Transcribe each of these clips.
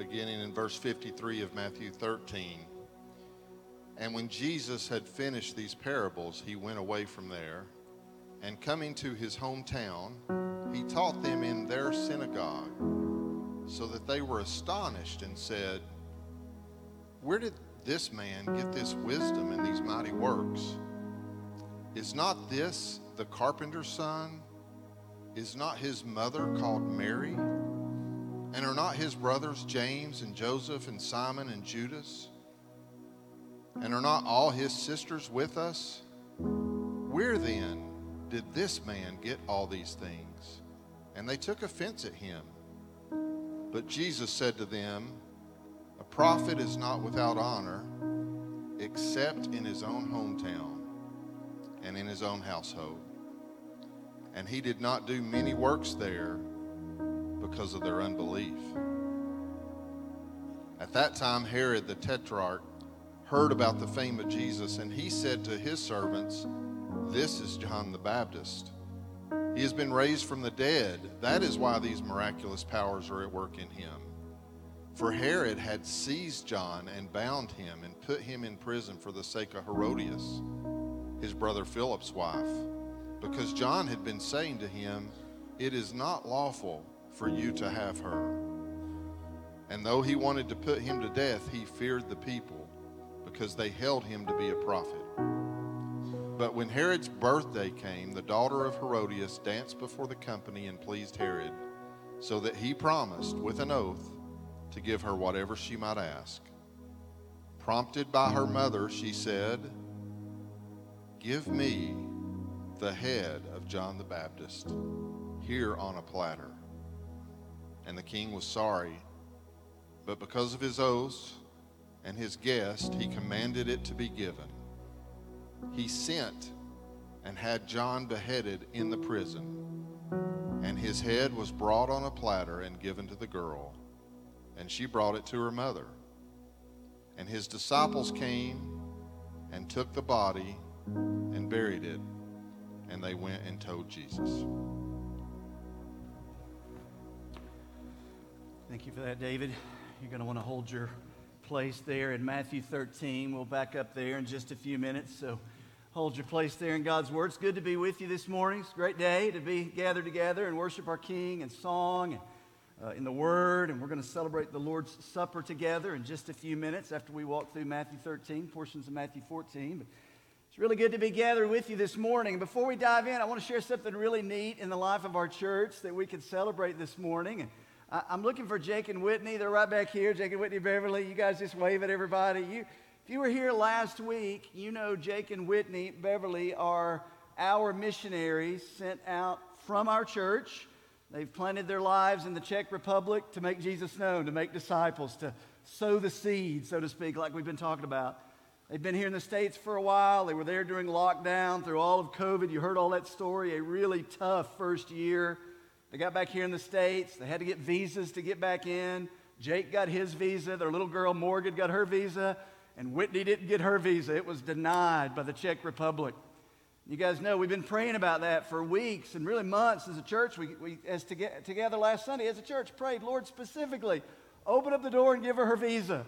beginning in verse 53 of Matthew 13. And when Jesus had finished these parables, he went away from there. And coming to his hometown, he taught them in their synagogue, so that they were astonished and said, Where did this man get this wisdom and these mighty works? Is not this the carpenter's son? Is not his mother called Mary? And are not his brothers James and Joseph and Simon and Judas? And are not all his sisters with us? Where then did this man get all these things? And they took offense at him. But Jesus said to them, A prophet is not without honor except in his own hometown and in his own household. And he did not do many works there because of their unbelief. At that time, Herod the Tetrarch heard about the fame of Jesus, and he said to his servants, This is John the Baptist. He has been raised from the dead. That is why these miraculous powers are at work in him. For Herod had seized John and bound him and put him in prison for the sake of Herodias, his brother Philip's wife, because John had been saying to him, It is not lawful for you to have her. And though he wanted to put him to death, he feared the people because they held him to be a prophet. But when Herod's birthday came, the daughter of Herodias danced before the company and pleased Herod, so that he promised with an oath to give her whatever she might ask. Prompted by her mother, she said, Give me the head of John the Baptist here on a platter. And the king was sorry, but because of his oaths and his guest, he commanded it to be given. He sent and had John beheaded in the prison, and his head was brought on a platter and given to the girl, and she brought it to her mother. And his disciples came and took the body and buried it, and they went and told Jesus. Thank you for that, David. You're going to want to hold your place there in Matthew 13. We'll back up there in just a few minutes. So hold your place there in God's Word. It's good to be with you this morning. It's a great day to be gathered together and worship our King and song and uh, in the Word. And we're going to celebrate the Lord's Supper together in just a few minutes after we walk through Matthew 13, portions of Matthew 14. But it's really good to be gathered with you this morning. Before we dive in, I want to share something really neat in the life of our church that we can celebrate this morning. I'm looking for Jake and Whitney. They're right back here. Jake and Whitney Beverly. You guys just wave at everybody. You, if you were here last week, you know Jake and Whitney Beverly are our missionaries sent out from our church. They've planted their lives in the Czech Republic to make Jesus known, to make disciples, to sow the seed, so to speak, like we've been talking about. They've been here in the States for a while. They were there during lockdown, through all of COVID. You heard all that story. A really tough first year. They got back here in the States. They had to get visas to get back in. Jake got his visa. Their little girl, Morgan, got her visa. And Whitney didn't get her visa. It was denied by the Czech Republic. You guys know we've been praying about that for weeks and really months as a church. We, we as to get, together last Sunday as a church, prayed, Lord, specifically, open up the door and give her her visa.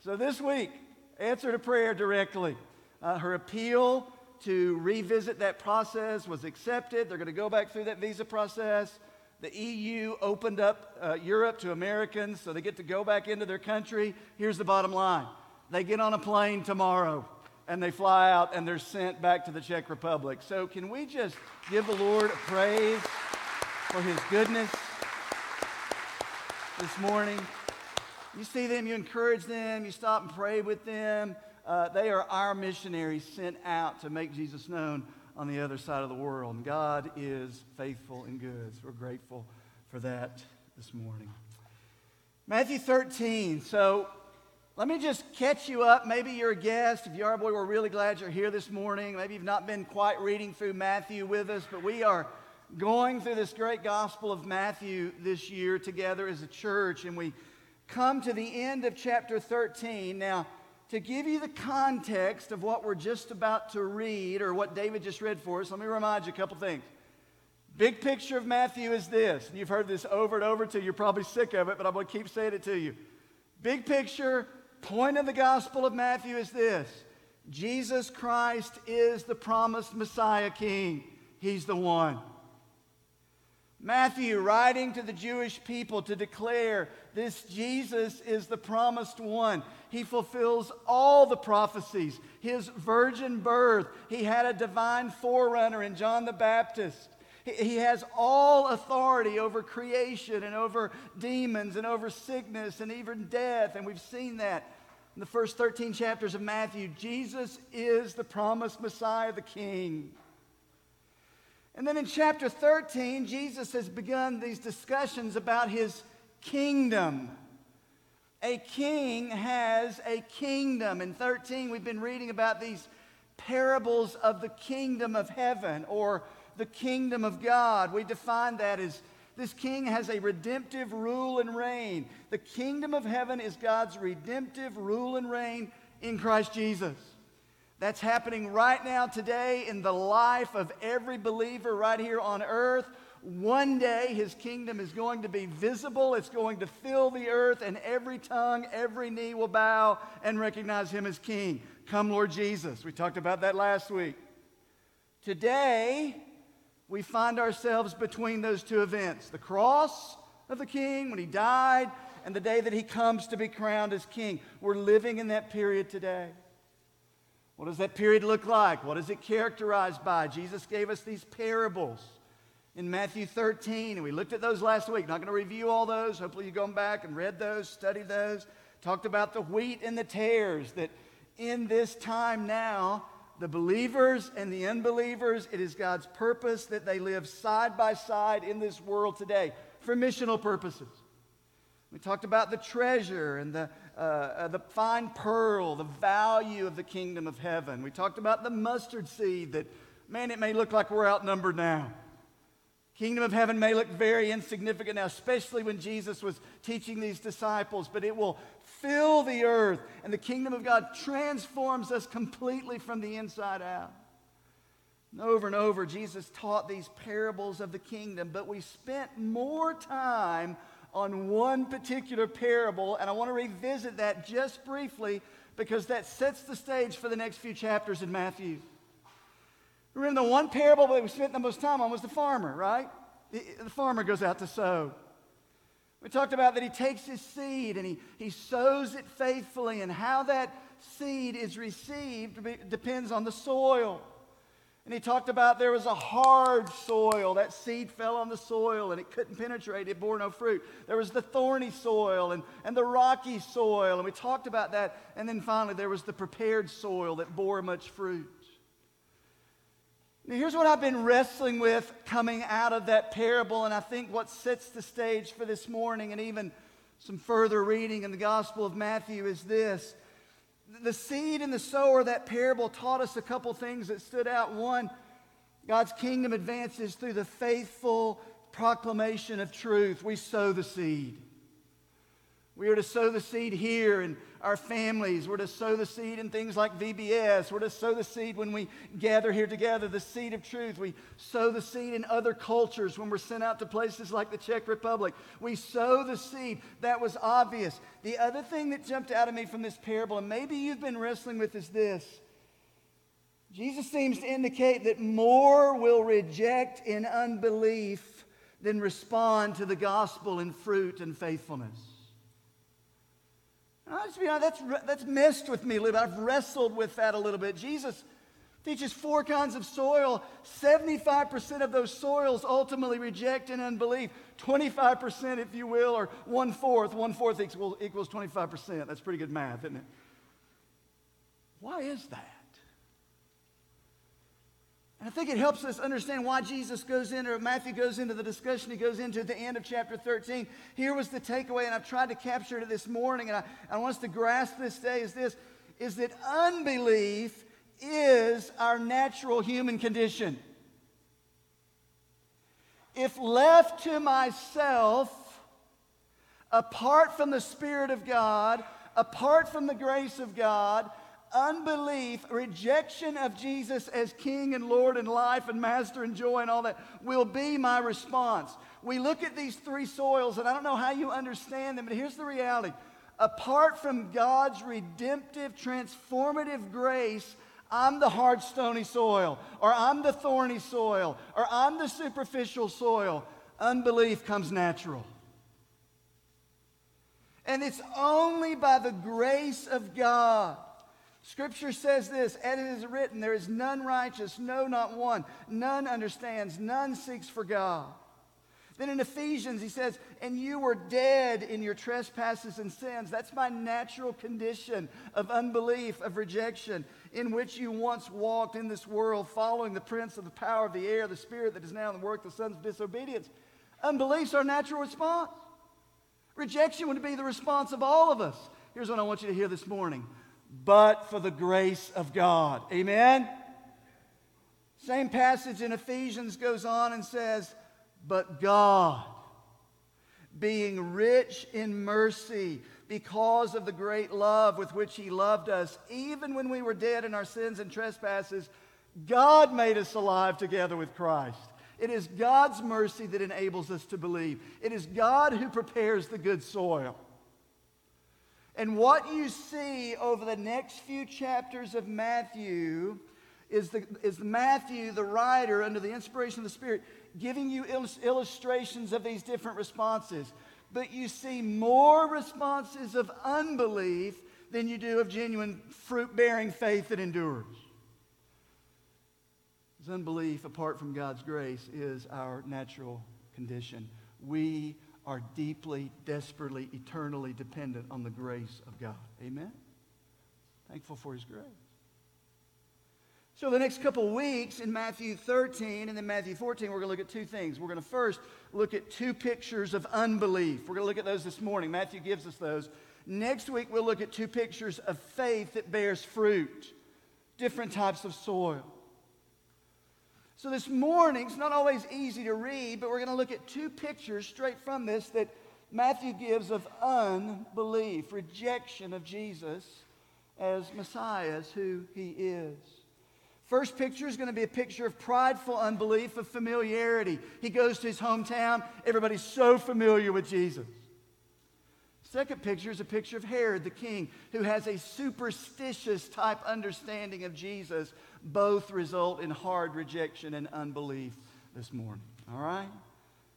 So this week, answered a prayer directly. Uh, her appeal to revisit that process was accepted. They're going to go back through that visa process. The EU opened up uh, Europe to Americans so they get to go back into their country. Here's the bottom line they get on a plane tomorrow and they fly out and they're sent back to the Czech Republic. So, can we just give the Lord praise for his goodness this morning? You see them, you encourage them, you stop and pray with them. Uh, they are our missionaries sent out to make Jesus known on the other side of the world. And God is faithful and good. So we're grateful for that this morning. Matthew 13. So let me just catch you up. Maybe you're a guest. If you are, boy, we're really glad you're here this morning. Maybe you've not been quite reading through Matthew with us, but we are going through this great gospel of Matthew this year together as a church, and we come to the end of chapter 13. Now, to give you the context of what we're just about to read or what David just read for us, let me remind you a couple things. Big picture of Matthew is this, and you've heard this over and over till you're probably sick of it, but I'm going to keep saying it to you. Big picture, point of the Gospel of Matthew is this Jesus Christ is the promised Messiah King. He's the one. Matthew, writing to the Jewish people to declare this Jesus is the promised one. He fulfills all the prophecies. His virgin birth, he had a divine forerunner in John the Baptist. He has all authority over creation and over demons and over sickness and even death. And we've seen that in the first 13 chapters of Matthew. Jesus is the promised Messiah, the King. And then in chapter 13, Jesus has begun these discussions about his kingdom. A king has a kingdom. In 13, we've been reading about these parables of the kingdom of heaven or the kingdom of God. We define that as this king has a redemptive rule and reign. The kingdom of heaven is God's redemptive rule and reign in Christ Jesus. That's happening right now, today, in the life of every believer right here on earth. One day, his kingdom is going to be visible. It's going to fill the earth, and every tongue, every knee will bow and recognize him as king. Come, Lord Jesus. We talked about that last week. Today, we find ourselves between those two events the cross of the king when he died, and the day that he comes to be crowned as king. We're living in that period today. What does that period look like? What is it characterized by? Jesus gave us these parables in Matthew 13, and we looked at those last week. Not going to review all those. Hopefully, you've gone back and read those, studied those. Talked about the wheat and the tares, that in this time now, the believers and the unbelievers, it is God's purpose that they live side by side in this world today for missional purposes. We talked about the treasure and the, uh, uh, the fine pearl, the value of the kingdom of heaven. We talked about the mustard seed that, man, it may look like we're outnumbered now. Kingdom of heaven may look very insignificant now, especially when Jesus was teaching these disciples, but it will fill the earth, and the kingdom of God transforms us completely from the inside out. And over and over, Jesus taught these parables of the kingdom, but we spent more time on one particular parable, and I want to revisit that just briefly because that sets the stage for the next few chapters in Matthew. Remember, the one parable that we spent the most time on was the farmer, right? The farmer goes out to sow. We talked about that he takes his seed and he, he sows it faithfully, and how that seed is received depends on the soil. And he talked about there was a hard soil. That seed fell on the soil and it couldn't penetrate. It bore no fruit. There was the thorny soil and, and the rocky soil. And we talked about that. And then finally, there was the prepared soil that bore much fruit. Now, here's what I've been wrestling with coming out of that parable, and I think what sets the stage for this morning and even some further reading in the Gospel of Matthew is this the seed and the sower, that parable taught us a couple things that stood out. One, God's kingdom advances through the faithful proclamation of truth. We sow the seed. We are to sow the seed here in our families. We're to sow the seed in things like VBS. We're to sow the seed when we gather here together, the seed of truth. We sow the seed in other cultures when we're sent out to places like the Czech Republic. We sow the seed. That was obvious. The other thing that jumped out at me from this parable, and maybe you've been wrestling with, is this. Jesus seems to indicate that more will reject in unbelief than respond to the gospel in fruit and faithfulness. I just be honest, that's, that's messed with me a little bit. I've wrestled with that a little bit. Jesus teaches four kinds of soil. 75% of those soils ultimately reject in unbelief. 25%, if you will, or one fourth. One fourth equals 25%. That's pretty good math, isn't it? Why is that? And I think it helps us understand why Jesus goes into, or Matthew goes into the discussion he goes into at the end of chapter 13. Here was the takeaway, and I've tried to capture it this morning, and I, I want us to grasp this day is this, is that unbelief is our natural human condition. If left to myself, apart from the Spirit of God, apart from the grace of God, unbelief, rejection of Jesus as King and Lord and life and Master and joy and all that will be my response. We look at these three soils, and I don't know how you understand them, but here's the reality Apart from God's redemptive, transformative grace, I'm the hard, stony soil, or I'm the thorny soil, or I'm the superficial soil. Unbelief comes natural. And it's only by the grace of God. Scripture says this, and it is written, There is none righteous, no, not one. None understands, none seeks for God. Then in Ephesians, he says, And you were dead in your trespasses and sins. That's my natural condition of unbelief, of rejection, in which you once walked in this world, following the prince of the power of the air, the spirit that is now in the work, the sons of disobedience. Unbelief's our natural response. Rejection would be the response of all of us. Here's what I want you to hear this morning but for the grace of God. Amen? Same passage in Ephesians goes on and says, but God, being rich in mercy, because of the great love with which He loved us, even when we were dead in our sins and trespasses, God made us alive together with Christ. It is God's mercy that enables us to believe. It is God who prepares the good soil. And what you see over the next few chapters of Matthew is, the, is Matthew, the writer, under the inspiration of the Spirit, giving you illustrations of these different responses. But you see more responses of unbelief than you do of genuine fruit bearing faith that endures. Because unbelief, apart from God's grace, is our natural condition. We are deeply, desperately, eternally dependent on the grace of God. Amen? Thankful for His grace. So, the next couple weeks in Matthew 13 and then Matthew 14, we're going to look at two things. We're going to first look at two pictures of unbelief. We're going to look at those this morning. Matthew gives us those. Next week, we'll look at two pictures of faith that bears fruit, different types of soil. So, this morning, it's not always easy to read, but we're going to look at two pictures straight from this that Matthew gives of unbelief, rejection of Jesus as Messiah, as who he is. First picture is going to be a picture of prideful unbelief, of familiarity. He goes to his hometown, everybody's so familiar with Jesus. Second picture is a picture of Herod the king, who has a superstitious type understanding of Jesus. Both result in hard rejection and unbelief this morning. All right?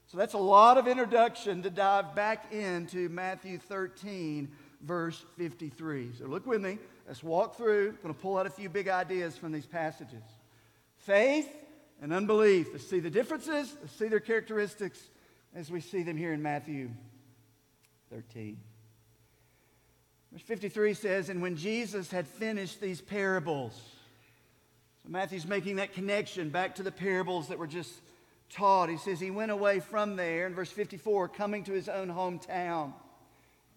So that's a lot of introduction to dive back into Matthew 13, verse 53. So look with me. Let's walk through. I'm going to pull out a few big ideas from these passages. Faith and unbelief. Let's see the differences. Let's see their characteristics as we see them here in Matthew 13. Verse 53 says, And when Jesus had finished these parables, so Matthew's making that connection back to the parables that were just taught. He says he went away from there in verse 54, coming to his own hometown.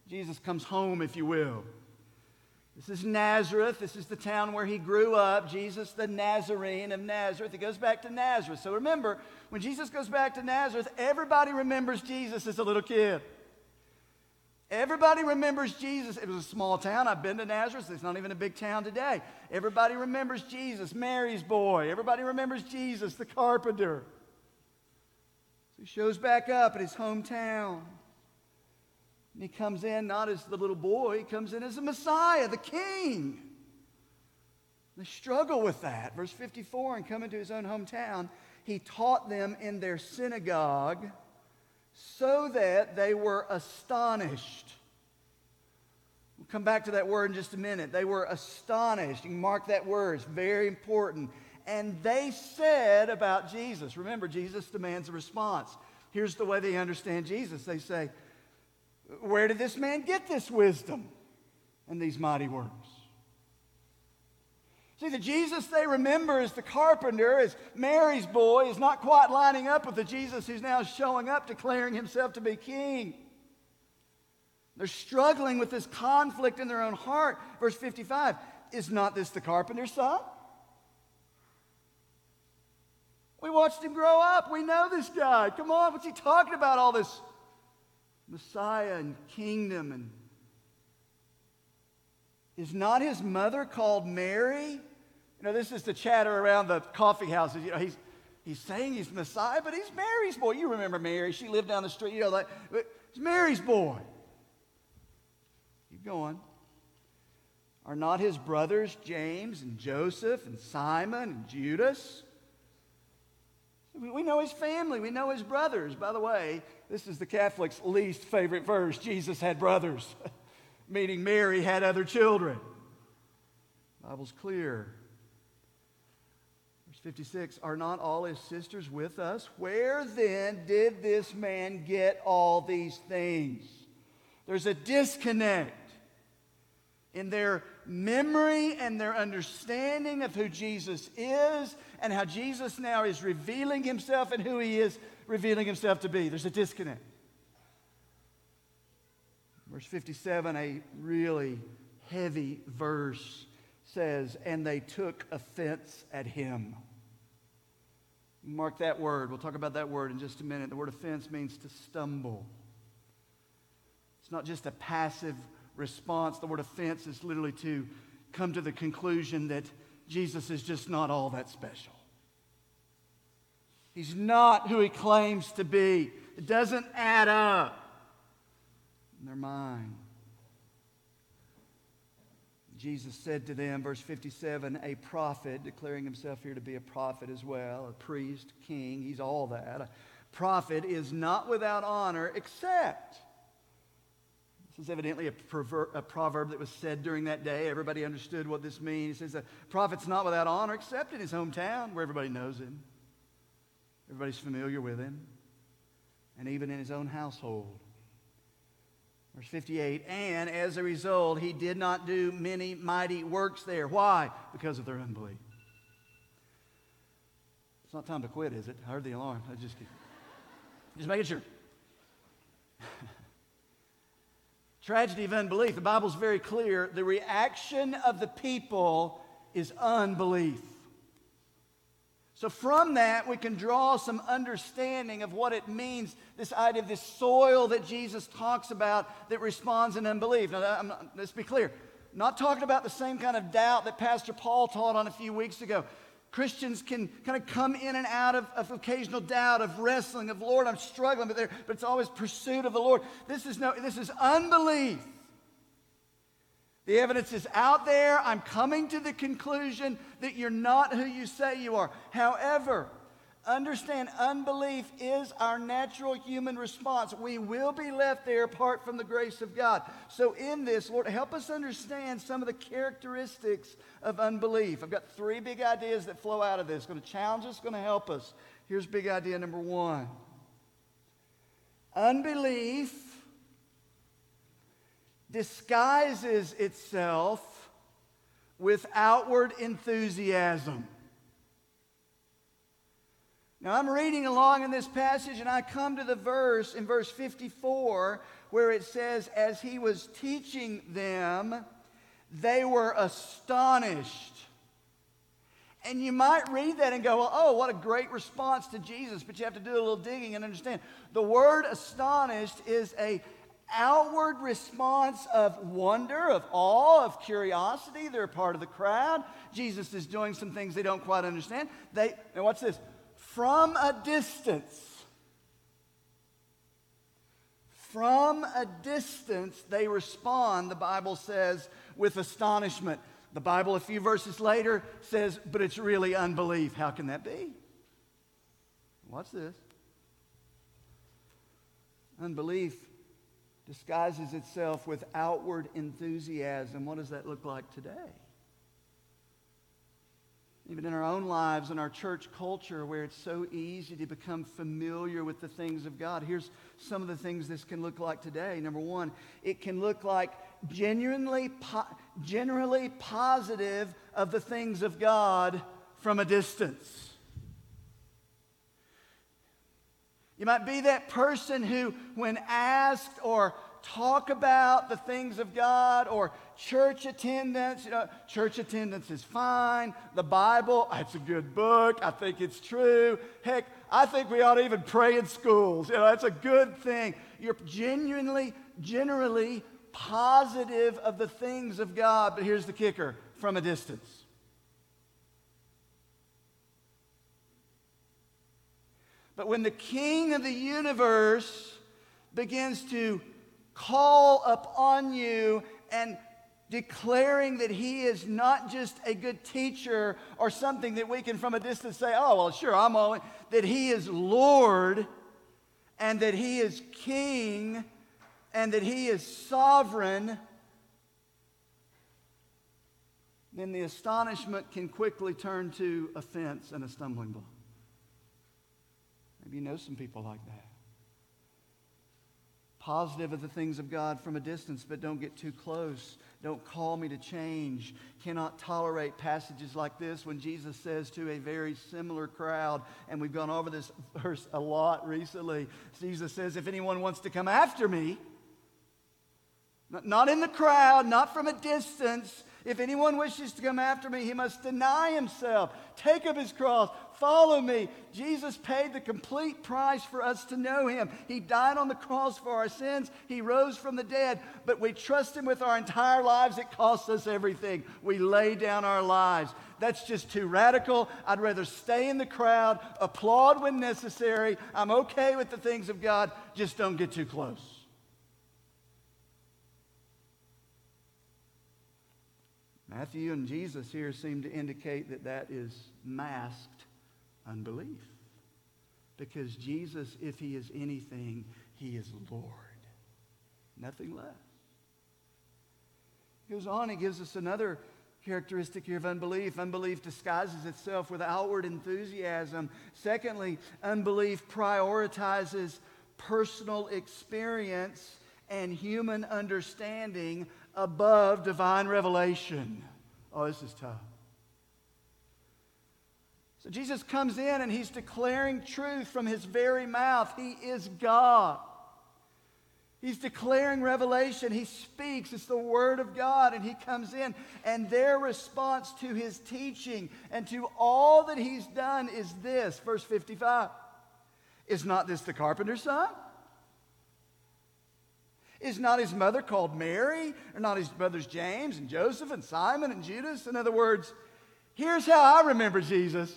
Jesus comes home, if you will. This is Nazareth. This is the town where he grew up. Jesus, the Nazarene of Nazareth. It goes back to Nazareth. So remember, when Jesus goes back to Nazareth, everybody remembers Jesus as a little kid. Everybody remembers Jesus. It was a small town. I've been to Nazareth. It's not even a big town today. Everybody remembers Jesus, Mary's boy. Everybody remembers Jesus, the carpenter. So he shows back up at his hometown. And he comes in not as the little boy, he comes in as the Messiah, the king. They struggle with that. Verse 54 and coming to his own hometown, he taught them in their synagogue so that they were astonished. We'll come back to that word in just a minute. They were astonished. You mark that word, it's very important. And they said about Jesus, remember, Jesus demands a response. Here's the way they understand Jesus they say, where did this man get this wisdom and these mighty works? See, the Jesus they remember as the carpenter, as Mary's boy, is not quite lining up with the Jesus who's now showing up declaring himself to be king. They're struggling with this conflict in their own heart. Verse 55 Is not this the carpenter's son? We watched him grow up. We know this guy. Come on, what's he talking about? All this Messiah and kingdom. And is not his mother called Mary? You know, this is the chatter around the coffee houses. You know, he's, he's saying he's Messiah, but he's Mary's boy. You remember Mary. She lived down the street. You know, like, it's Mary's boy. Keep going. Are not his brothers James and Joseph and Simon and Judas? We know his family. We know his brothers. By the way, this is the Catholic's least favorite verse. Jesus had brothers, meaning Mary had other children. The Bible's clear. Verse 56 Are not all his sisters with us? Where then did this man get all these things? There's a disconnect in their memory and their understanding of who Jesus is and how Jesus now is revealing himself and who he is revealing himself to be. There's a disconnect. Verse 57, a really heavy verse, says, And they took offense at him. Mark that word. We'll talk about that word in just a minute. The word offense means to stumble. It's not just a passive response. The word offense is literally to come to the conclusion that Jesus is just not all that special. He's not who he claims to be. It doesn't add up in their mind. Jesus said to them, verse 57, a prophet, declaring himself here to be a prophet as well, a priest, king, he's all that. A prophet is not without honor except this is evidently a, proverb, a proverb that was said during that day. Everybody understood what this means. He says, A prophet's not without honor except in his hometown where everybody knows him, everybody's familiar with him, and even in his own household. Verse 58 And as a result, he did not do many mighty works there. Why? Because of their unbelief. It's not time to quit, is it? I heard the alarm. I just, just making sure. Tragedy of unbelief. The Bible's very clear. The reaction of the people is unbelief. So, from that, we can draw some understanding of what it means this idea of this soil that Jesus talks about that responds in unbelief. Now, not, let's be clear. Not talking about the same kind of doubt that Pastor Paul taught on a few weeks ago. Christians can kind of come in and out of, of, occasional doubt, of wrestling, of Lord, I'm struggling, but, there, but it's always pursuit of the Lord. This is no, this is unbelief. The evidence is out there. I'm coming to the conclusion that you're not who you say you are. However, Understand, unbelief is our natural human response. We will be left there apart from the grace of God. So, in this, Lord, help us understand some of the characteristics of unbelief. I've got three big ideas that flow out of this. Going to challenge us, going to help us. Here's big idea number one unbelief disguises itself with outward enthusiasm. Now, I'm reading along in this passage, and I come to the verse in verse 54 where it says, As he was teaching them, they were astonished. And you might read that and go, well, oh, what a great response to Jesus. But you have to do a little digging and understand. The word astonished is a outward response of wonder, of awe, of curiosity. They're part of the crowd. Jesus is doing some things they don't quite understand. They, now watch this from a distance. From a distance, they respond, the Bible says, with astonishment. The Bible, a few verses later, says, but it's really unbelief. How can that be? Watch this. Unbelief disguises itself with outward enthusiasm. What does that look like today? even in our own lives and our church culture where it's so easy to become familiar with the things of God. Here's some of the things this can look like today. Number one, it can look like genuinely, po- generally positive of the things of God from a distance. You might be that person who, when asked or talk about the things of God or church attendance. You know, church attendance is fine. The Bible, it's a good book. I think it's true. Heck, I think we ought to even pray in schools. You know, that's a good thing. You're genuinely, generally positive of the things of God, but here's the kicker from a distance. But when the king of the universe begins to call upon you and declaring that he is not just a good teacher or something that we can from a distance say, oh, well, sure, I'm all. That he is Lord and that he is king and that he is sovereign, then the astonishment can quickly turn to offense and a stumbling block. Maybe you know some people like that positive of the things of God from a distance, but don't get too close. Don't call me to change. Cannot tolerate passages like this when Jesus says to a very similar crowd, and we've gone over this verse a lot recently. Jesus says, If anyone wants to come after me, not in the crowd, not from a distance, if anyone wishes to come after me, he must deny himself, take up his cross, follow me. Jesus paid the complete price for us to know him. He died on the cross for our sins, he rose from the dead, but we trust him with our entire lives. It costs us everything. We lay down our lives. That's just too radical. I'd rather stay in the crowd, applaud when necessary. I'm okay with the things of God, just don't get too close. Matthew and Jesus here seem to indicate that that is masked unbelief. Because Jesus, if he is anything, he is Lord. Nothing less. He goes on, he gives us another characteristic here of unbelief. Unbelief disguises itself with outward enthusiasm. Secondly, unbelief prioritizes personal experience and human understanding above divine revelation. Oh, this is tough. So Jesus comes in and he's declaring truth from his very mouth. He is God. He's declaring revelation. He speaks. It's the Word of God. And he comes in, and their response to his teaching and to all that he's done is this verse 55 Is not this the carpenter's son? Is not his mother called Mary? Or not his brothers James and Joseph and Simon and Judas? In other words, here's how I remember Jesus.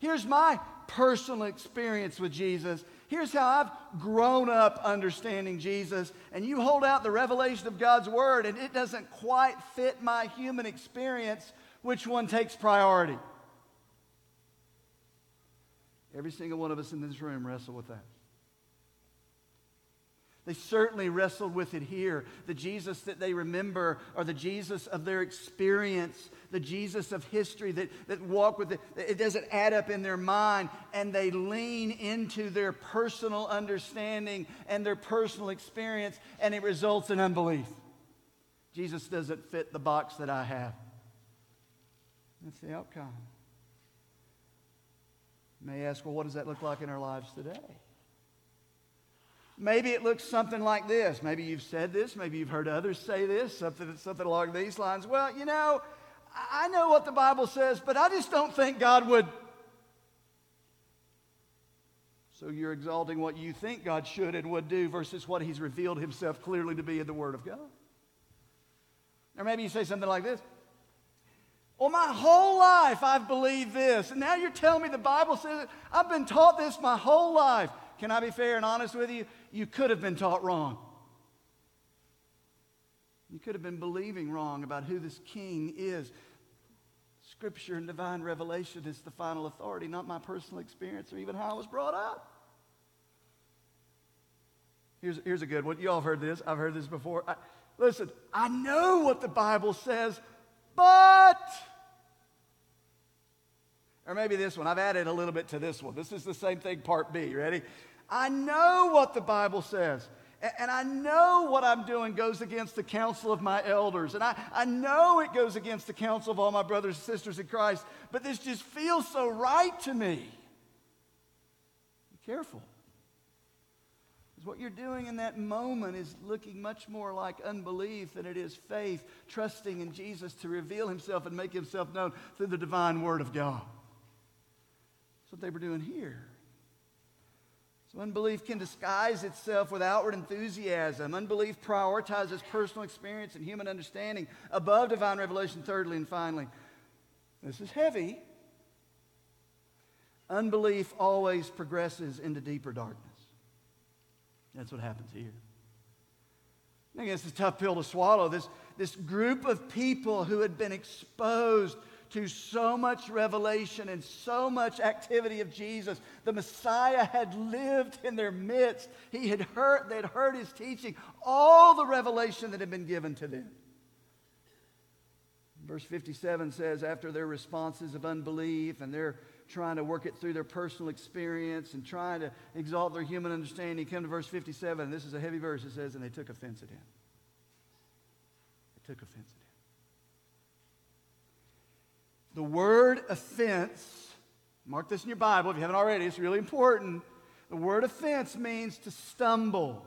Here's my personal experience with Jesus. Here's how I've grown up understanding Jesus. And you hold out the revelation of God's word, and it doesn't quite fit my human experience. Which one takes priority? Every single one of us in this room wrestle with that. They certainly wrestled with it here. The Jesus that they remember or the Jesus of their experience, the Jesus of history that, that walk with it. It doesn't add up in their mind, and they lean into their personal understanding and their personal experience, and it results in unbelief. Jesus doesn't fit the box that I have. That's the outcome. You may ask, well, what does that look like in our lives today? Maybe it looks something like this. Maybe you've said this. Maybe you've heard others say this, something, something along these lines. Well, you know, I know what the Bible says, but I just don't think God would. So you're exalting what you think God should and would do versus what He's revealed Himself clearly to be in the Word of God. Or maybe you say something like this. Well, my whole life I've believed this, and now you're telling me the Bible says it. I've been taught this my whole life. Can I be fair and honest with you? You could have been taught wrong. You could have been believing wrong about who this king is. Scripture and divine revelation is the final authority, not my personal experience or even how I was brought up. Here's, here's a good one. You all have heard this. I've heard this before. I, listen, I know what the Bible says, but. Or maybe this one. I've added a little bit to this one. This is the same thing, part B. Ready? I know what the Bible says. And I know what I'm doing goes against the counsel of my elders. And I, I know it goes against the counsel of all my brothers and sisters in Christ. But this just feels so right to me. Be careful. Because what you're doing in that moment is looking much more like unbelief than it is faith, trusting in Jesus to reveal himself and make himself known through the divine word of God. That's what they were doing here. So, unbelief can disguise itself with outward enthusiasm. Unbelief prioritizes personal experience and human understanding above divine revelation, thirdly and finally. This is heavy. Unbelief always progresses into deeper darkness. That's what happens here. I guess it's a tough pill to swallow. This, this group of people who had been exposed to so much revelation and so much activity of Jesus. The Messiah had lived in their midst. He had heard, they'd heard his teaching, all the revelation that had been given to them. Verse 57 says, after their responses of unbelief and they're trying to work it through their personal experience and trying to exalt their human understanding, come to verse 57, and this is a heavy verse. It says, and they took offense at him. They took offense. The word offense, mark this in your Bible if you haven't already, it's really important. The word offense means to stumble.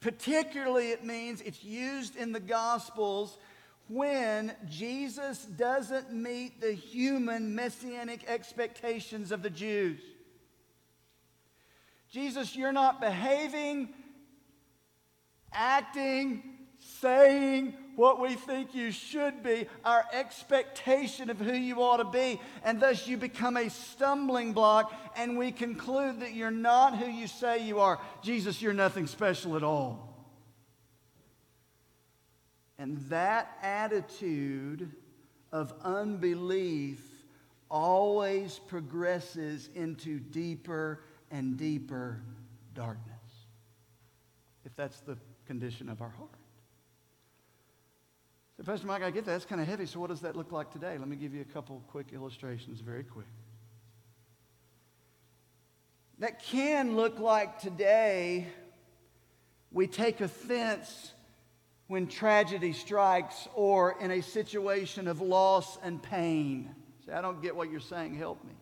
Particularly, it means it's used in the Gospels when Jesus doesn't meet the human messianic expectations of the Jews. Jesus, you're not behaving, acting, saying what we think you should be, our expectation of who you ought to be, and thus you become a stumbling block, and we conclude that you're not who you say you are. Jesus, you're nothing special at all. And that attitude of unbelief always progresses into deeper and deeper darkness, if that's the condition of our heart. So, Pastor Mike, I get that. That's kind of heavy. So, what does that look like today? Let me give you a couple quick illustrations, very quick. That can look like today we take offense when tragedy strikes or in a situation of loss and pain. Say, I don't get what you're saying, help me.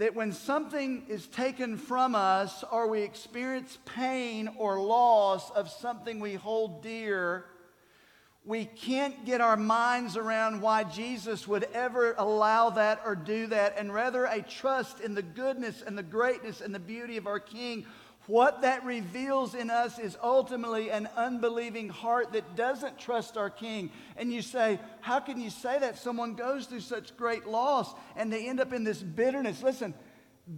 That when something is taken from us or we experience pain or loss of something we hold dear, we can't get our minds around why Jesus would ever allow that or do that, and rather a trust in the goodness and the greatness and the beauty of our King what that reveals in us is ultimately an unbelieving heart that doesn't trust our King. And you say, How can you say that? Someone goes through such great loss and they end up in this bitterness. Listen,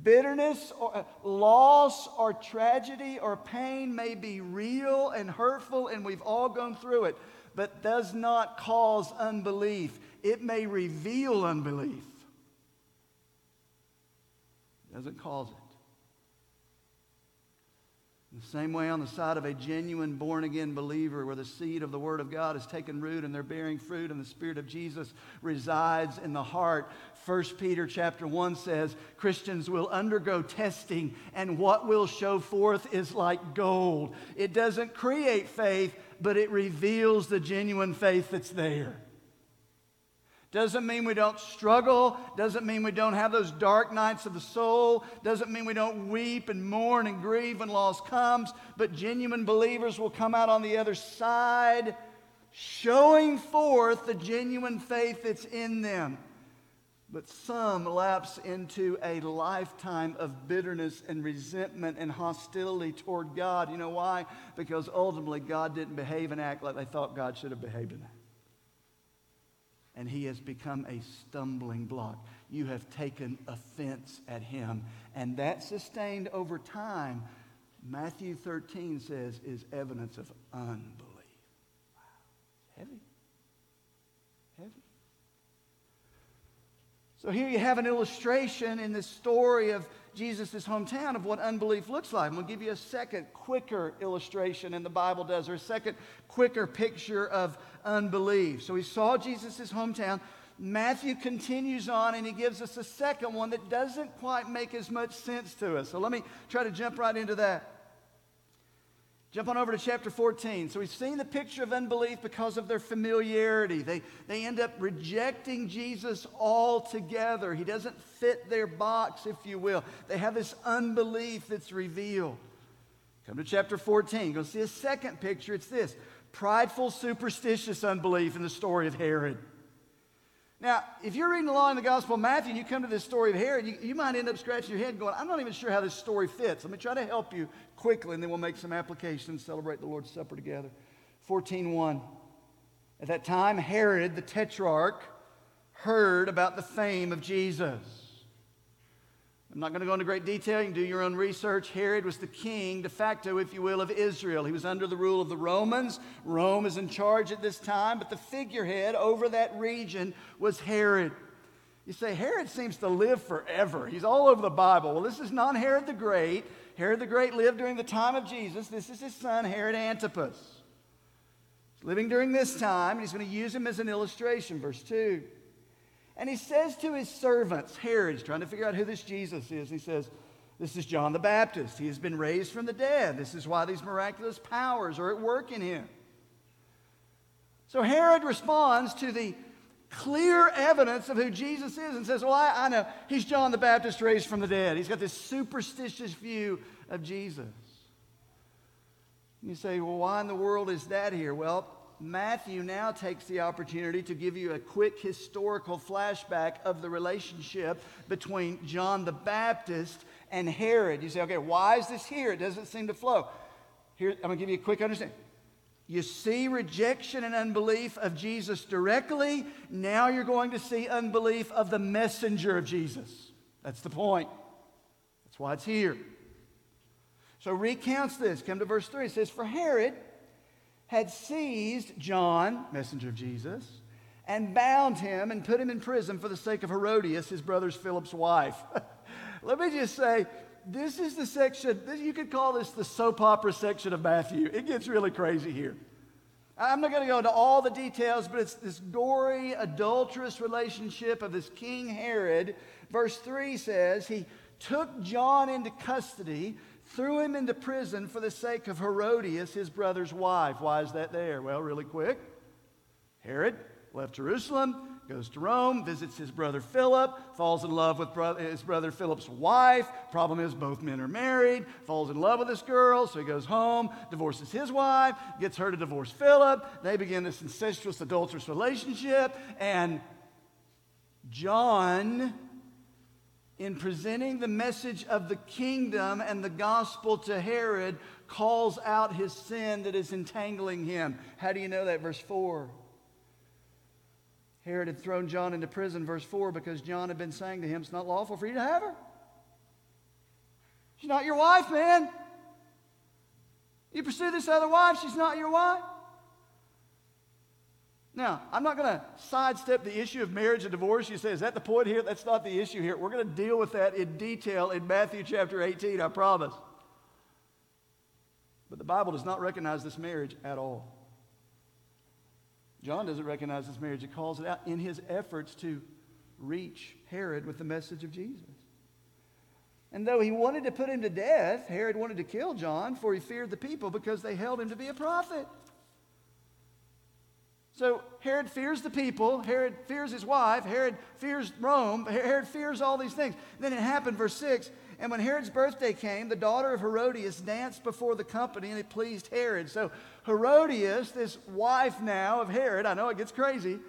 bitterness or uh, loss or tragedy or pain may be real and hurtful, and we've all gone through it, but does not cause unbelief. It may reveal unbelief, doesn't cause it. The same way, on the side of a genuine born again believer, where the seed of the Word of God has taken root and they're bearing fruit, and the Spirit of Jesus resides in the heart. 1 Peter chapter 1 says Christians will undergo testing, and what will show forth is like gold. It doesn't create faith, but it reveals the genuine faith that's there. Doesn't mean we don't struggle. Doesn't mean we don't have those dark nights of the soul. Doesn't mean we don't weep and mourn and grieve when loss comes. But genuine believers will come out on the other side showing forth the genuine faith that's in them. But some lapse into a lifetime of bitterness and resentment and hostility toward God. You know why? Because ultimately God didn't behave and act like they thought God should have behaved in that and he has become a stumbling block. You have taken offense at him. And that sustained over time, Matthew 13 says, is evidence of unbelief. Wow. Heavy. Heavy. So here you have an illustration in this story of Jesus' hometown of what unbelief looks like. I'm going to give you a second, quicker illustration in the Bible does, or a second, quicker picture of unbelief. So he saw Jesus' hometown. Matthew continues on and he gives us a second one that doesn't quite make as much sense to us. So let me try to jump right into that. Jump on over to chapter 14. So we've seen the picture of unbelief because of their familiarity. They, they end up rejecting Jesus altogether. He doesn't fit their box, if you will. They have this unbelief that's revealed. Come to chapter 14. You're going to see a second picture. It's this prideful, superstitious unbelief in the story of Herod. Now, if you're reading along in the Gospel of Matthew and you come to this story of Herod, you, you, might end up scratching your head going, I'm not even sure how this story fits. Let me try to help you quickly, and then we'll make some applications, celebrate the Lord's Supper together. 14.1. At that time, Herod, the tetrarch, heard about the fame of Jesus. I'm not going to go into great detail. You can do your own research. Herod was the king, de facto, if you will, of Israel. He was under the rule of the Romans. Rome is in charge at this time, but the figurehead over that region was Herod. You say, Herod seems to live forever. He's all over the Bible. Well, this is not Herod the Great. Herod the Great lived during the time of Jesus. This is his son, Herod Antipas. He's living during this time, and he's going to use him as an illustration. Verse 2. And he says to his servants, Herod's trying to figure out who this Jesus is. He says, This is John the Baptist. He has been raised from the dead. This is why these miraculous powers are at work in him. So Herod responds to the clear evidence of who Jesus is and says, Well, I, I, know he's John the Baptist raised from the dead. He's got this superstitious view of Jesus. You say, Well, why in the world is that here? Well, Matthew now takes the opportunity to give you a quick historical flashback of the relationship between John the Baptist and Herod. You say, okay, why is this here? It doesn't seem to flow. Here, I'm going to give you a quick understanding. You see rejection and unbelief of Jesus directly. Now you're going to see unbelief of the messenger of Jesus. That's the point. That's why it's here. So recounts this. Come to verse 3. It says, For Herod, had seized John, messenger of Jesus, and bound him and put him in prison for the sake of Herodias, his brother's Philip's wife. Let me just say, this is the section, you could call this the soap opera section of Matthew. It gets really crazy here. I'm not going to go into all the details, but it's this gory, adulterous relationship of this King Herod. Verse 3 says, He took John into custody threw him into prison for the sake of Herodias, his brother's wife. Why is that there? Well, really quick. Herod left Jerusalem, goes to Rome, visits his brother Philip, falls in love with bro- his brother Philip's wife. Problem is, both men are married, falls in love with this girl, so he goes home, divorces his wife, gets her to divorce Philip. They begin this incestuous, adulterous relationship, and John in presenting the message of the kingdom and the gospel to Herod, calls out his sin that is entangling him. How do you know that? Verse 4. Herod had thrown John into prison, verse 4, because John had been saying to him, It's not lawful for you to have her. She's not your wife, man. You pursue this other wife, she's not your wife. Now, I'm not going to sidestep the issue of marriage and divorce. You say, is that the point here? That's not the issue here. We're going to deal with that in detail in Matthew chapter 18, I promise. But the Bible does not recognize this marriage at all. John doesn't recognize this marriage. He calls it out in his efforts to reach Herod with the message of Jesus. And though he wanted to put him to death, Herod wanted to kill John, for he feared the people because they held him to be a prophet. So Herod fears the people, Herod fears his wife, Herod fears Rome, Herod fears all these things. Then it happened, verse 6 and when Herod's birthday came, the daughter of Herodias danced before the company, and it pleased Herod. So Herodias, this wife now of Herod, I know it gets crazy,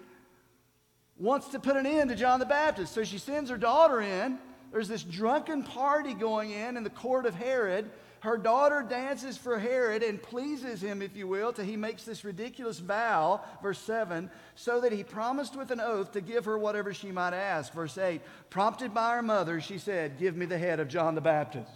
wants to put an end to John the Baptist. So she sends her daughter in. There's this drunken party going in in the court of Herod. Her daughter dances for Herod and pleases him, if you will, till he makes this ridiculous vow, verse 7, so that he promised with an oath to give her whatever she might ask. Verse 8, prompted by her mother, she said, Give me the head of John the Baptist.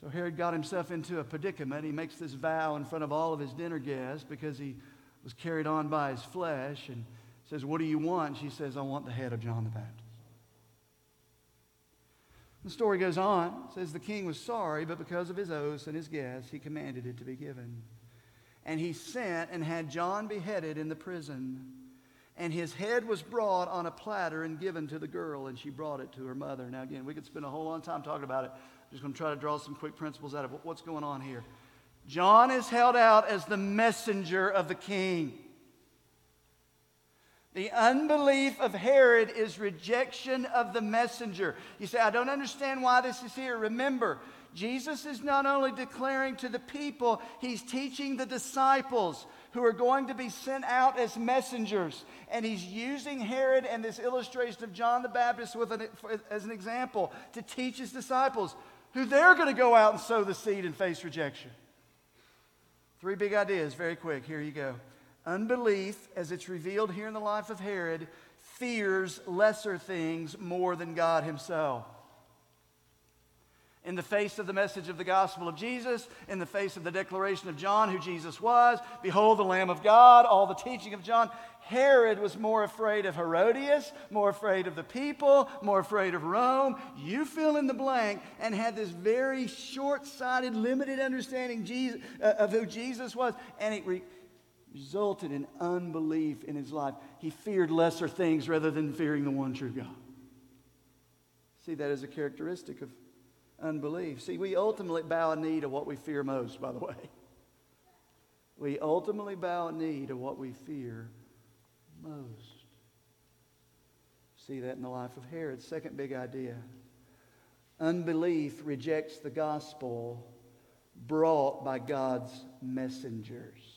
So Herod got himself into a predicament. He makes this vow in front of all of his dinner guests because he was carried on by his flesh and says, What do you want? She says, I want the head of John the Baptist. The story goes on. Says the king was sorry, but because of his oaths and his guests, he commanded it to be given. And he sent and had John beheaded in the prison. And his head was brought on a platter and given to the girl, and she brought it to her mother. Now, again, we could spend a whole long time talking about it. I'm just going to try to draw some quick principles out of what's going on here. John is held out as the messenger of the king. The unbelief of Herod is rejection of the messenger. You say, I don't understand why this is here. Remember, Jesus is not only declaring to the people, he's teaching the disciples who are going to be sent out as messengers. And he's using Herod and this illustration of John the Baptist an, as an example to teach his disciples who they're going to go out and sow the seed and face rejection. Three big ideas, very quick. Here you go. Unbelief, as it's revealed here in the life of Herod, fears lesser things more than God Himself. In the face of the message of the gospel of Jesus, in the face of the declaration of John, who Jesus was, behold the Lamb of God, all the teaching of John, Herod was more afraid of Herodias, more afraid of the people, more afraid of Rome. You fill in the blank, and had this very short sighted, limited understanding uh, of who Jesus was, and it re- resulted in unbelief in his life. He feared lesser things rather than fearing the one true God. See that as a characteristic of unbelief. See, we ultimately bow a knee to what we fear most, by the way. We ultimately bow a knee to what we fear most. See that in the life of Herod. Second big idea unbelief rejects the gospel brought by God's messengers.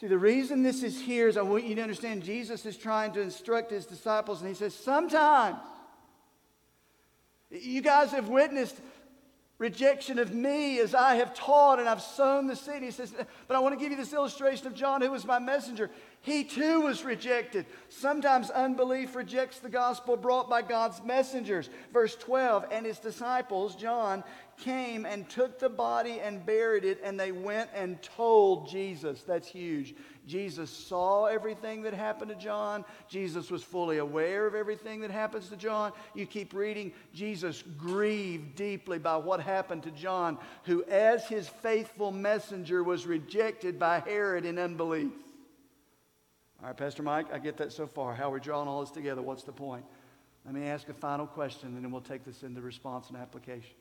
See, the reason this is here is I want you to understand Jesus is trying to instruct his disciples, and he says, Sometimes you guys have witnessed rejection of me as I have taught and I've sown the seed. He says, But I want to give you this illustration of John, who was my messenger. He too was rejected. Sometimes unbelief rejects the gospel brought by God's messengers. Verse 12, and his disciples, John, came and took the body and buried it, and they went and told Jesus. That's huge. Jesus saw everything that happened to John. Jesus was fully aware of everything that happens to John. You keep reading, Jesus grieved deeply by what happened to John, who, as his faithful messenger, was rejected by Herod in unbelief. All right, Pastor Mike, I get that so far. How are we drawing all this together? What's the point? Let me ask a final question, and then we'll take this into response and application.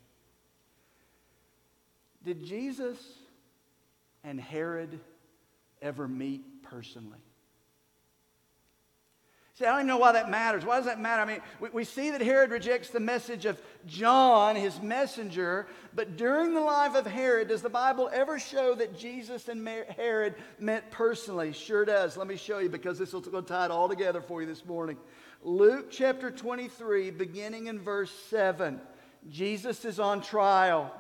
Did Jesus and Herod ever meet personally? See, I don't even know why that matters. Why does that matter? I mean, we, we see that Herod rejects the message of John, his messenger, but during the life of Herod, does the Bible ever show that Jesus and Herod met personally? Sure does. Let me show you because this will tie it all together for you this morning. Luke chapter 23, beginning in verse 7. Jesus is on trial.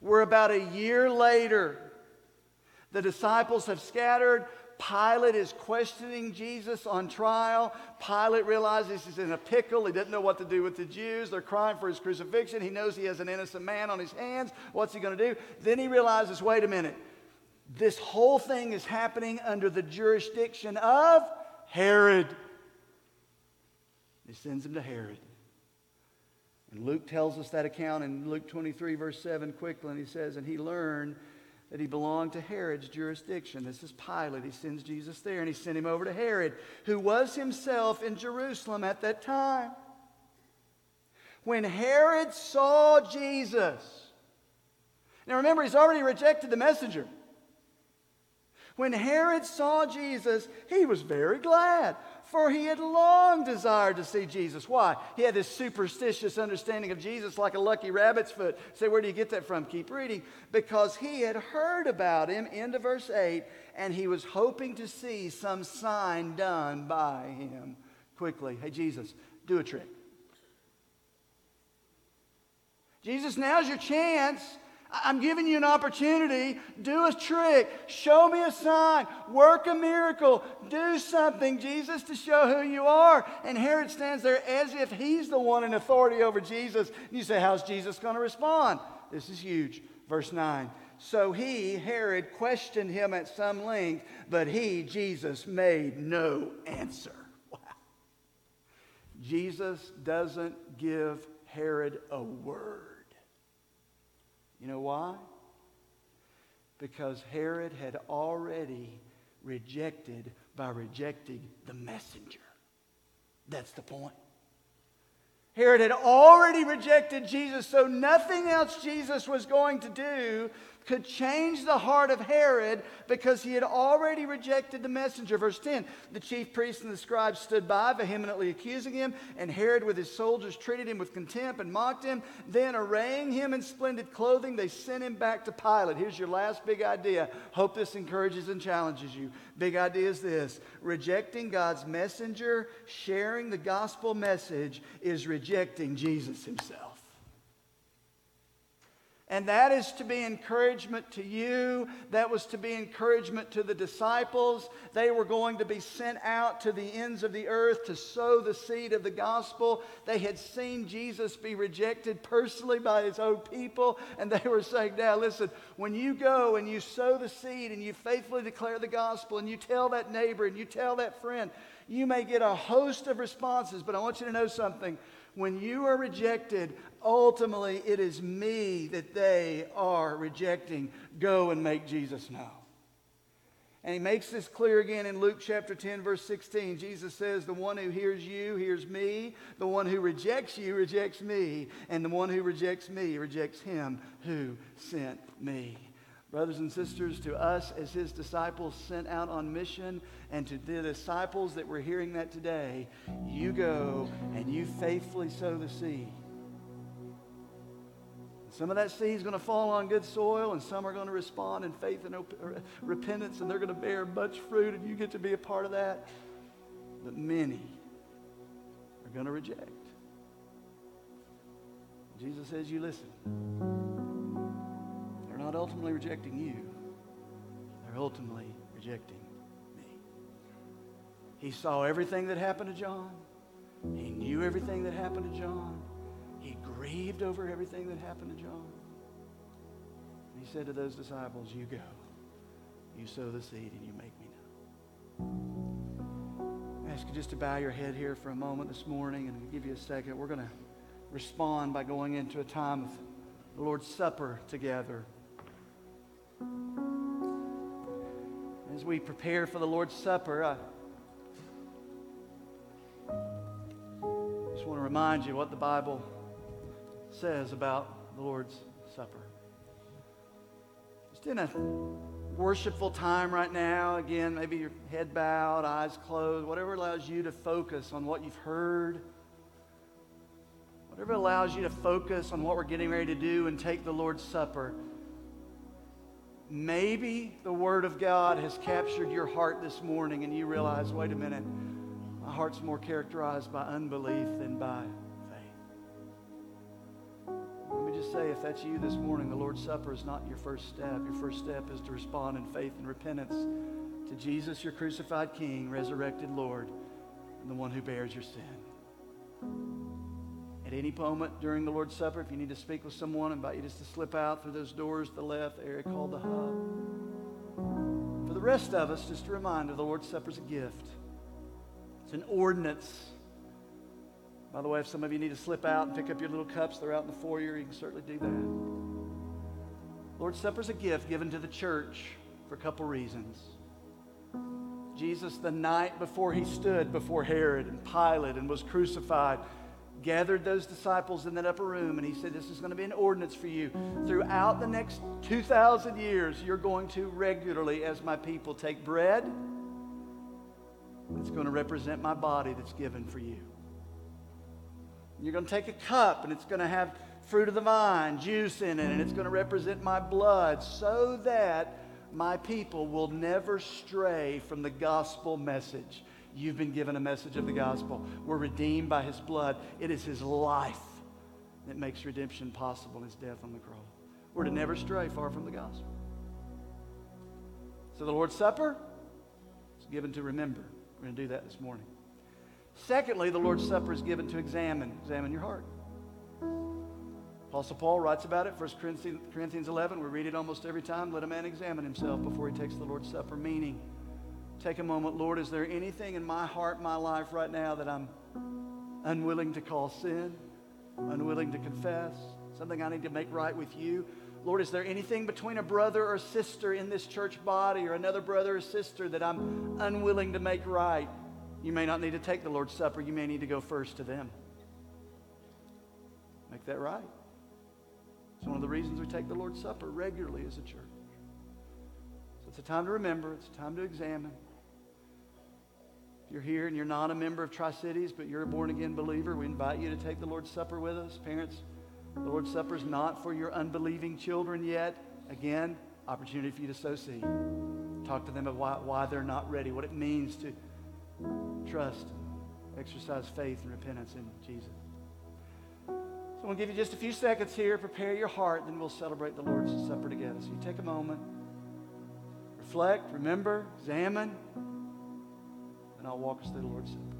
We're about a year later. The disciples have scattered. Pilate is questioning Jesus on trial. Pilate realizes he's in a pickle. He doesn't know what to do with the Jews. They're crying for his crucifixion. He knows he has an innocent man on his hands. What's he going to do? Then he realizes wait a minute. This whole thing is happening under the jurisdiction of Herod. He sends him to Herod. And Luke tells us that account in Luke 23, verse 7, quickly, and he says, And he learned that he belonged to Herod's jurisdiction. This is Pilate. He sends Jesus there, and he sent him over to Herod, who was himself in Jerusalem at that time. When Herod saw Jesus, now remember, he's already rejected the messenger. When Herod saw Jesus, he was very glad for he had long desired to see Jesus. Why? He had this superstitious understanding of Jesus like a lucky rabbit's foot. Say, where do you get that from? Keep reading. Because he had heard about him, into verse 8, and he was hoping to see some sign done by him quickly. Hey, Jesus, do a trick. Jesus, now's your chance I'm giving you an opportunity. Do a trick. Show me a sign. Work a miracle. Do something, Jesus, to show who you are. And Herod stands there as if he's the one in authority over Jesus. And you say, How's Jesus going to respond? This is huge. Verse 9. So he, Herod, questioned him at some length, but he, Jesus, made no answer. Wow. Jesus doesn't give Herod a word. You know why? Because Herod had already rejected by rejecting the messenger. That's the point. Herod had already rejected Jesus, so nothing else Jesus was going to do could change the heart of Herod because he had already rejected the messenger. Verse 10 The chief priests and the scribes stood by, vehemently accusing him, and Herod with his soldiers treated him with contempt and mocked him. Then, arraying him in splendid clothing, they sent him back to Pilate. Here's your last big idea. Hope this encourages and challenges you. Big idea is this rejecting God's messenger, sharing the gospel message, is rejecting Jesus himself. And that is to be encouragement to you. That was to be encouragement to the disciples. They were going to be sent out to the ends of the earth to sow the seed of the gospel. They had seen Jesus be rejected personally by his own people. And they were saying, Now, listen, when you go and you sow the seed and you faithfully declare the gospel and you tell that neighbor and you tell that friend, you may get a host of responses. But I want you to know something when you are rejected, ultimately it is me that they are rejecting. Go and make Jesus know. And he makes this clear again in Luke chapter 10, verse 16. Jesus says, The one who hears you hears me. The one who rejects you rejects me. And the one who rejects me rejects him who sent me. Brothers and sisters, to us as his disciples sent out on mission, and to the disciples that were hearing that today, you go and you faithfully sow the seed. Some of that seed is going to fall on good soil, and some are going to respond in faith and repentance, and they're going to bear much fruit, and you get to be a part of that. But many are going to reject. Jesus says, You listen. They're not ultimately rejecting you, they're ultimately rejecting me. he saw everything that happened to John. He knew everything that happened to John. Grieved over everything that happened to John. And he said to those disciples, You go. You sow the seed and you make me know. I ask you just to bow your head here for a moment this morning and give you a second. We're going to respond by going into a time of the Lord's Supper together. As we prepare for the Lord's Supper, I just want to remind you what the Bible says about the Lord's Supper. Just in a worshipful time right now, again, maybe your head bowed, eyes closed, whatever allows you to focus on what you've heard, whatever allows you to focus on what we're getting ready to do and take the Lord's Supper. Maybe the Word of God has captured your heart this morning and you realize, wait a minute. My heart's more characterized by unbelief than by say, if that's you this morning, the Lord's Supper is not your first step. Your first step is to respond in faith and repentance to Jesus, your crucified King, resurrected Lord, and the one who bears your sin. At any moment during the Lord's Supper, if you need to speak with someone, I invite you just to slip out through those doors to the left, the area called the hub. For the rest of us, just a reminder the Lord's Supper is a gift. It's an ordinance. By the way, if some of you need to slip out and pick up your little cups, they're out in the foyer, you can certainly do that. Lord's Supper is a gift given to the church for a couple reasons. Jesus, the night before he stood before Herod and Pilate and was crucified, gathered those disciples in that upper room and he said, This is going to be an ordinance for you. Throughout the next 2,000 years, you're going to regularly, as my people, take bread it's going to represent my body that's given for you. You're going to take a cup and it's going to have fruit of the vine, juice in it, and it's going to represent my blood so that my people will never stray from the gospel message. You've been given a message of the gospel. We're redeemed by his blood. It is his life that makes redemption possible, his death on the cross. We're to never stray far from the gospel. So the Lord's Supper is given to remember. We're going to do that this morning. Secondly, the Lord's Supper is given to examine, examine your heart. Apostle Paul writes about it, 1 Corinthians 11. We read it almost every time. Let a man examine himself before he takes the Lord's Supper. Meaning, take a moment, Lord, is there anything in my heart, my life right now that I'm unwilling to call sin, unwilling to confess, something I need to make right with you? Lord, is there anything between a brother or sister in this church body or another brother or sister that I'm unwilling to make right? You may not need to take the Lord's Supper. You may need to go first to them. Make that right. It's one of the reasons we take the Lord's Supper regularly as a church. So it's a time to remember, it's a time to examine. If you're here and you're not a member of Tri Cities, but you're a born again believer, we invite you to take the Lord's Supper with us. Parents, the Lord's Supper is not for your unbelieving children yet. Again, opportunity for you to sow seed. Talk to them about why, why they're not ready, what it means to trust, exercise faith and repentance in Jesus. So I'm going to give you just a few seconds here. Prepare your heart, then we'll celebrate the Lord's Supper together. So you take a moment, reflect, remember, examine, and I'll walk us through the Lord's Supper.